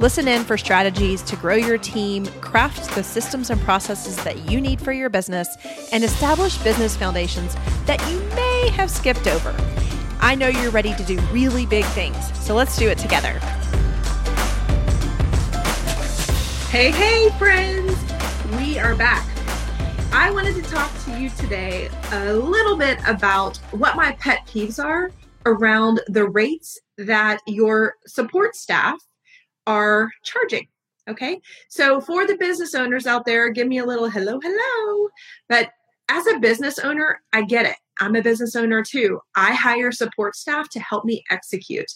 Listen in for strategies to grow your team, craft the systems and processes that you need for your business, and establish business foundations that you may have skipped over. I know you're ready to do really big things, so let's do it together. Hey, hey, friends! We are back. I wanted to talk to you today a little bit about what my pet peeves are around the rates that your support staff are charging. Okay. So for the business owners out there, give me a little hello, hello. But as a business owner, I get it. I'm a business owner too. I hire support staff to help me execute.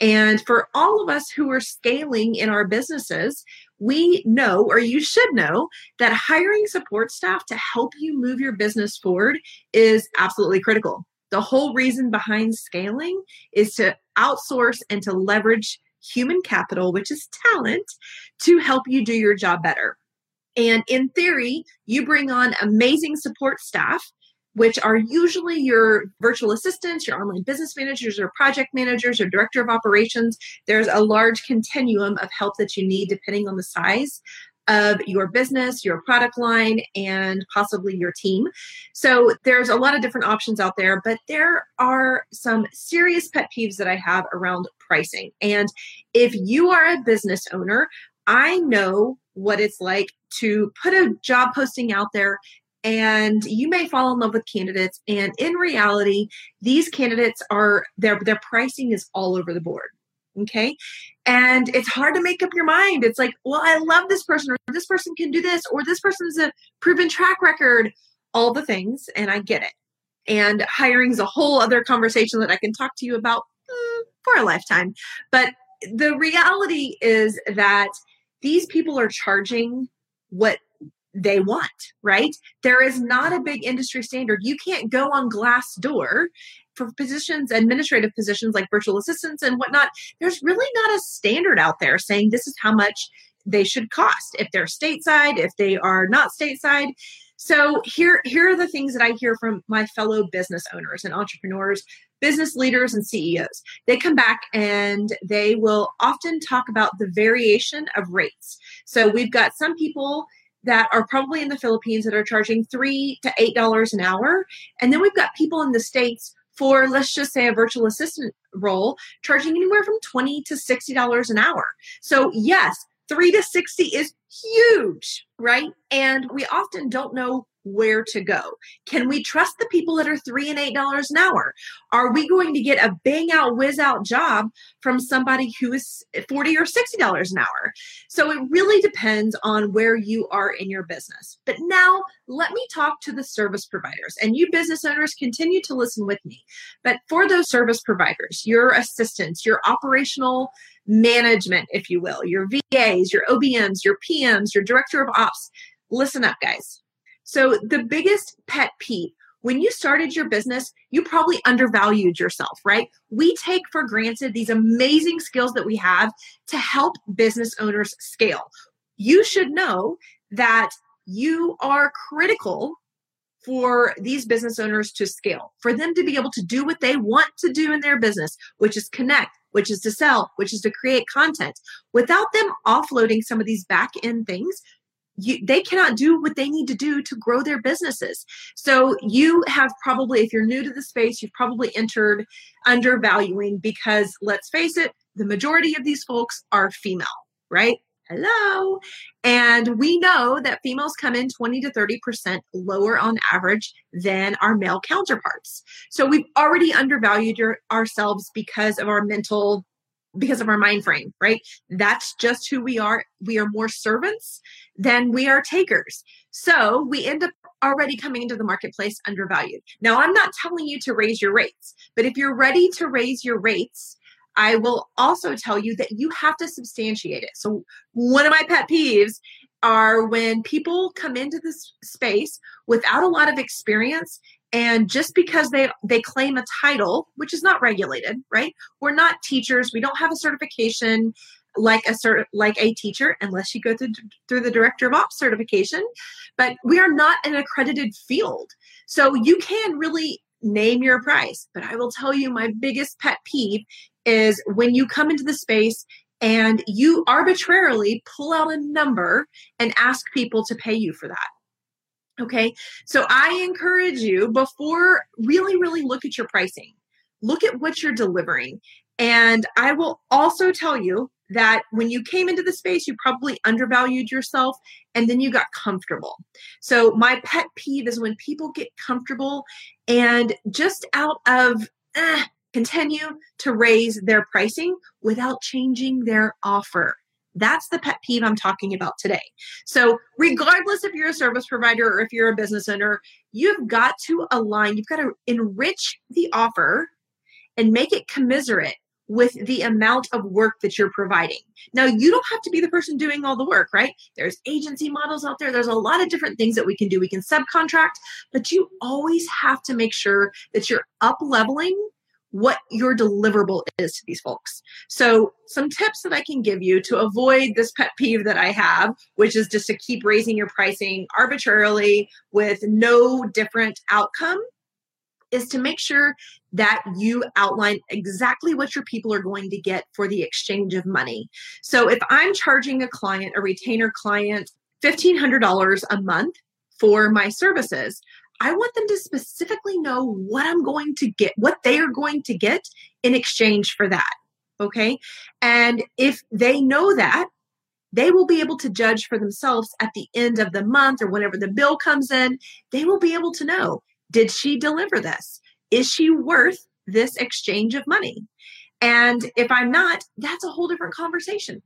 And for all of us who are scaling in our businesses, we know, or you should know, that hiring support staff to help you move your business forward is absolutely critical. The whole reason behind scaling is to outsource and to leverage human capital, which is talent, to help you do your job better. And in theory, you bring on amazing support staff, which are usually your virtual assistants, your online business managers, your project managers, your director of operations. There's a large continuum of help that you need depending on the size of your business, your product line, and possibly your team. So there's a lot of different options out there, but there are some serious pet peeves that I have around pricing. And if you are a business owner, I know what it's like to put a job posting out there and you may fall in love with candidates and in reality these candidates are their their pricing is all over the board Okay. And it's hard to make up your mind. It's like, well, I love this person, or this person can do this, or this person person's a proven track record, all the things. And I get it. And hiring is a whole other conversation that I can talk to you about mm, for a lifetime. But the reality is that these people are charging what they want, right? There is not a big industry standard. You can't go on Glassdoor positions, administrative positions like virtual assistants and whatnot, there's really not a standard out there saying this is how much they should cost if they're stateside, if they are not stateside. So here, here are the things that I hear from my fellow business owners and entrepreneurs, business leaders and CEOs. They come back and they will often talk about the variation of rates. So we've got some people that are probably in the Philippines that are charging three to eight dollars an hour. And then we've got people in the States for let's just say a virtual assistant role charging anywhere from 20 to 60 dollars an hour. So yes 3 to 60 is huge right? And we often don't know where to go. Can we trust the people that are three and eight dollars an hour? Are we going to get a bang out, whiz out job from somebody who is 40 or 60 dollars an hour? So it really depends on where you are in your business. But now let me talk to the service providers. And you business owners continue to listen with me. But for those service providers, your assistants, your operational management, if you will, your VAs, your OBMs, your PMs, your director of ops, listen up, guys so, the biggest pet peeve when you started your business, you probably undervalued yourself, right? We take for granted these amazing skills that we have to help business owners scale. You should know that you are critical for these business owners to scale, for them to be able to do what they want to do in their business, which is connect, which is to sell, which is to create content. Without them offloading some of these back end things, you, they cannot do what they need to do to grow their businesses. So you have probably, if you're new to the space, you've probably entered undervaluing because let's face it, the majority of these folks are female, right? Hello. And we know that females come in 20 to 30% lower on average than our male counterparts. So we've already undervalued your, ourselves because of our mental because of our mind frame, right? That's just who we are. We are more servants than we are takers. So we end up already coming into the marketplace undervalued. Now, I'm not telling you to raise your rates, but if you're ready to raise your rates, I will also tell you that you have to substantiate it. So, one of my pet peeves are when people come into this space without a lot of experience and just because they they claim a title which is not regulated right? We're not teachers. We don't have a certification like a cert like a teacher unless you go through through the director of ops certification. But we are not an accredited field. So you can really name your price. But i will tell you my biggest pet peeve is when you come into the space and you arbitrarily pull out a number and ask people to pay you for that Okay. So I encourage you before really, really look at your pricing, look at what you're delivering. And I will also tell you that when you came into the space, you probably undervalued yourself and then you got comfortable. So my pet peeve is when people get comfortable and just out of eh, continue to raise their pricing without changing their offer. That's the pet peeve I'm talking about today. So, regardless if you're a service provider or if you're a business owner, you've got to align, you've got to enrich the offer and make it commiserate with the amount of work that you're providing. Now, you don't have to be the person doing all the work, right? There's agency models out there. There's a lot of different things that we can do. We can subcontract, but you always have to make sure that you're up leveling what your deliverable is to these folks. So, some tips that I can give you to avoid this pet peeve that I have, which is just to keep raising your pricing arbitrarily with no different outcome, is to make sure that you outline exactly what your people are going to get for the exchange of money. So, if I'm charging a client, a retainer client, $1,500 a month for my services, I want them to specifically know what I'm going to get, what they are going to get in exchange for that. Okay. And if they know that, they will be able to judge for themselves at the end of the month or whenever the bill comes in. They will be able to know did she deliver this? Is she worth this exchange of money? And if I'm not, that's a whole different conversation.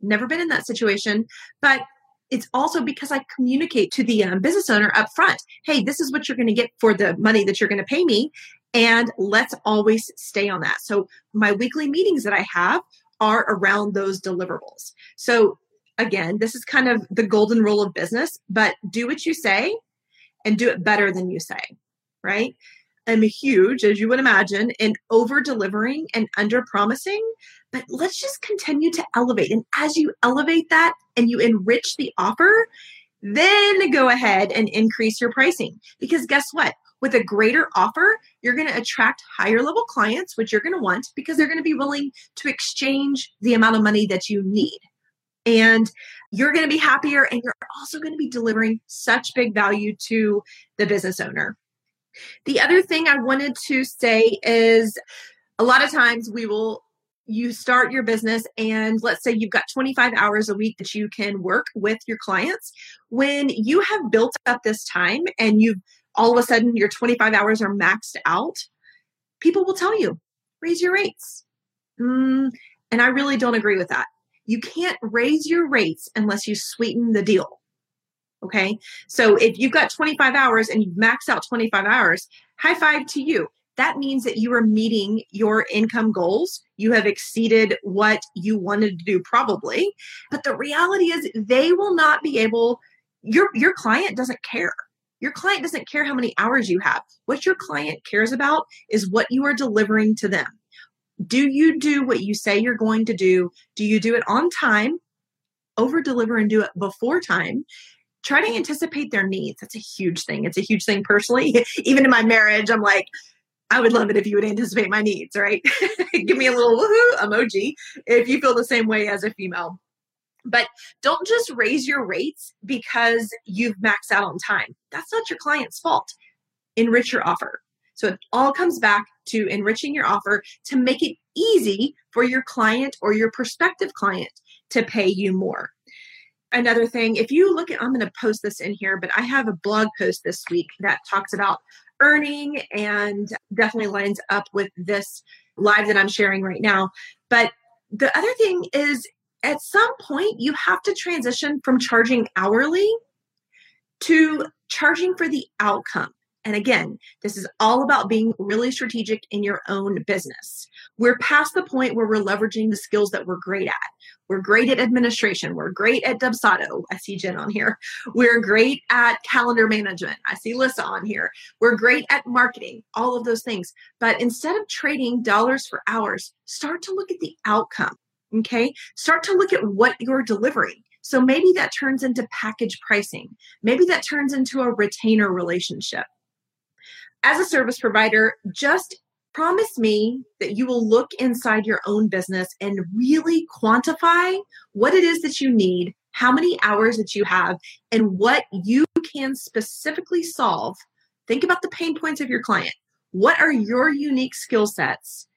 Never been in that situation, but it's also because I communicate to the um, business owner up front hey, this is what you're going to get for the money that you're going to pay me. And let's always stay on that. So, my weekly meetings that I have are around those deliverables. So, again, this is kind of the golden rule of business, but do what you say and do it better than you say, right? I'm huge, as you would imagine, in over delivering and under promising but let's just continue to elevate. And as you elevate that and you enrich the offer, then go ahead and increase your pricing. Because guess what? With a greater offer, you're going to attract higher level clients, which you're going to want because they're going to be willing to exchange the amount of money that you need. And you're going to be happier and you're also going to be delivering such big value to the business owner. The other thing I wanted to say is a lot of times we will you start your business and let's say you've got 25 hours a week that you can work with your clients. When you have built up this time and you've all of a sudden your 25 hours are maxed out people will tell you raise your rates. Mm, and i really don't agree with that. You can't raise your rates unless you sweeten the deal okay so if you've got 25 hours and you've maxed out 25 hours high five to you that means that you are meeting your income goals. You have exceeded what you wanted to do, probably. But the reality is, they will not be able, your, your client doesn't care. Your client doesn't care how many hours you have. What your client cares about is what you are delivering to them. Do you do what you say you're going to do? Do you do it on time? Over deliver and do it before time try to anticipate their needs. That's a huge thing. It's a huge thing personally. Even in my marriage, I'm like, I would love it if you would anticipate my needs, right? Give me a little woohoo emoji if you feel the same way as a female. But don't just raise your rates because you've maxed out on time. That's not your client's fault. Enrich your offer. So it all comes back to enriching your offer to make it easy for your client or your prospective client to pay you more. Another thing, if you look at, I'm going to post this in here, but I have a blog post this week that talks about earning and definitely lines up with this live that I'm sharing right now. But the other thing is, at some point, you have to transition from charging hourly to charging for the outcome. And again, this is all about being really strategic in your own business. We're past the point where we're leveraging the skills that we're great at. We're great at administration. We're great at Dubsado. I see Jen on here. We're great at calendar management. I see Lisa on here. We're great at marketing, all of those things. But instead of trading dollars for hours, start to look at the outcome. Okay. Start to look at what you're delivering. So maybe that turns into package pricing. Maybe that turns into a retainer relationship as a service provider, just promise me that you will look inside your own business and really quantify what it is that you need, how many hours that you have, and what you can specifically solve. Think about the pain points of your client. What are your unique skill sets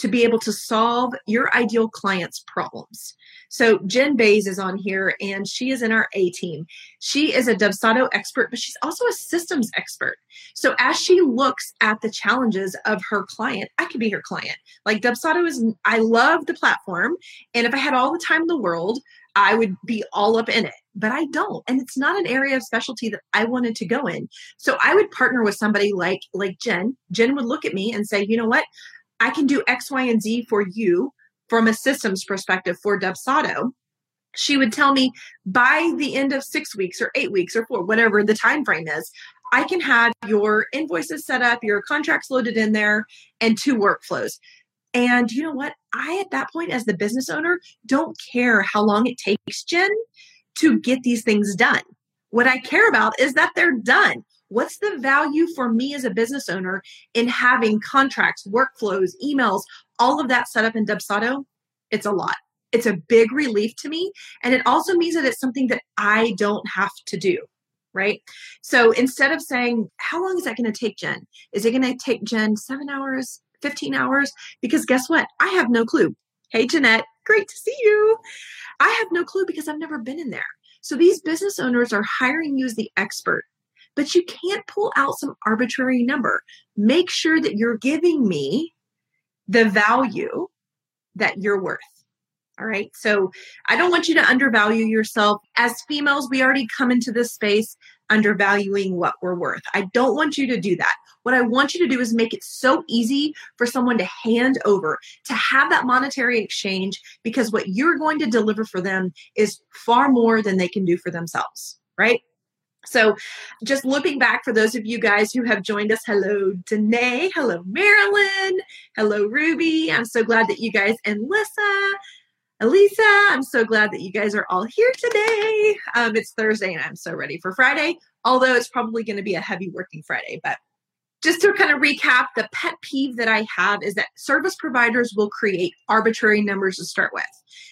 to be able to solve your ideal client's problems. So Jen Bays is on here and she is in our A team. She is a Dubsado expert, but she's also a systems expert. So as she looks at the challenges of her client, I could be her client. Like Dubsado is, I love the platform. And if I had all the time in the world, I would be all up in it, but I don't. And it's not an area of specialty that I wanted to go in. So I would partner with somebody like like Jen. Jen would look at me and say, "You know what? I can do X, Y, and Z for you from a systems perspective for Dubsado. She would tell me by the end of six weeks or eight weeks or four, whatever the time frame is, I can have your invoices set up, your contracts loaded in there, and two workflows. And you know what? I, at that point, as the business owner, don't care how long it takes Jen to get these things done. What I care about is that they're done. What's the value for me as a business owner in having contracts, workflows, emails, all of that set up in Dubsado? It's a lot. It's a big relief to me. And it also means that it's something that I don't have to do. Right. So instead of saying, how long is that going to take Jen? Is it going to take Jen seven hours, 15 hours? Because guess what? I have no clue. Hey, Jeanette, great to see you. I have no clue because I've never been in there. So these business owners are hiring you as the expert but you can't pull out some arbitrary number. Make sure that you're giving me the value that you're worth. All right. So I don't want you to undervalue yourself. As females, we already come into this space undervaluing what we're worth. I don't want you to do that. What I want you to do is make it so easy for someone to hand over, to have that monetary exchange, because what you're going to deliver for them is far more than they can do for themselves. Right. So, just looking back for those of you guys who have joined us, hello, Danae, hello, Marilyn, hello, Ruby. I'm so glad that you guys and Lissa, Elisa, I'm so glad that you guys are all here today. Um, it's Thursday and I'm so ready for Friday, although it's probably going to be a heavy working Friday. But just to kind of recap, the pet peeve that I have is that service providers will create arbitrary numbers to start with.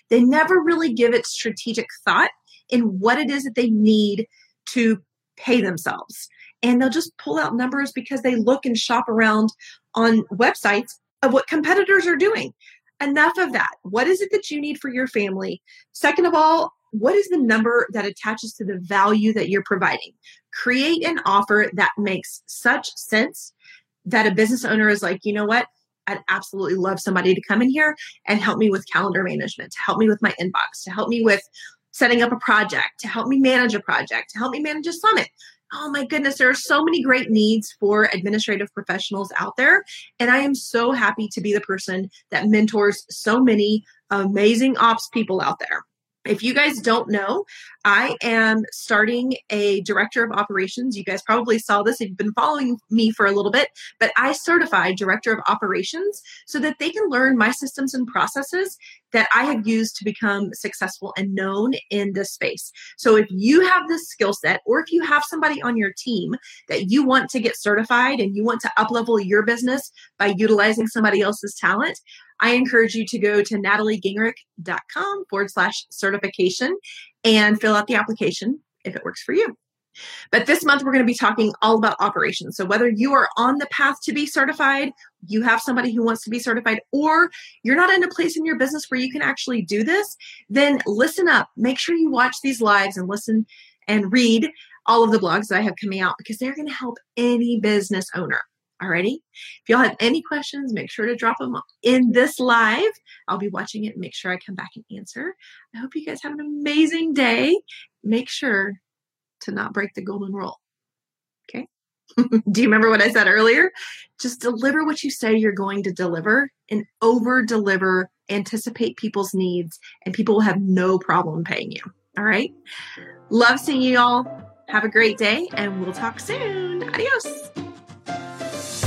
They never really give it strategic thought in what it is that they need to pay themselves. And they'll just pull out numbers because they look and shop around on websites of what competitors are doing. Enough of that. What is it that you need for your family? Second of all, what is the number that attaches to the value that you're providing? Create an offer that makes such sense that a business owner is like, you know what? I'd absolutely love somebody to come in here and help me with calendar management, to help me with my inbox, to help me with setting up a project, to help me manage a project, to help me manage a summit. Oh my goodness, there are so many great needs for administrative professionals out there. And I am so happy to be the person that mentors so many amazing ops people out there. If you guys don't know, I am starting a director of operations. You guys probably saw this if you've been following me for a little bit, but I certified director of operations so that they can learn my systems and processes that I have used to become successful and known in this space. So if you have this skill set or if you have somebody on your team that you want to get certified and you want to uplevel your business by utilizing somebody else's talent, I encourage you to go to nataliegingrich.com forward slash certification and fill out the application if it works for you. But this month, we're going to be talking all about operations. So, whether you are on the path to be certified, you have somebody who wants to be certified, or you're not in a place in your business where you can actually do this, then listen up. Make sure you watch these lives and listen and read all of the blogs that I have coming out because they're going to help any business owner. Alrighty. If y'all have any questions, make sure to drop them in this live. I'll be watching it make sure I come back and answer. I hope you guys have an amazing day. Make sure to not break the golden rule. Okay. Do you remember what I said earlier? Just deliver what you say you're going to deliver and over deliver, anticipate people's needs, and people will have no problem paying you. All right. Love seeing you all. Have a great day, and we'll talk soon. Adios.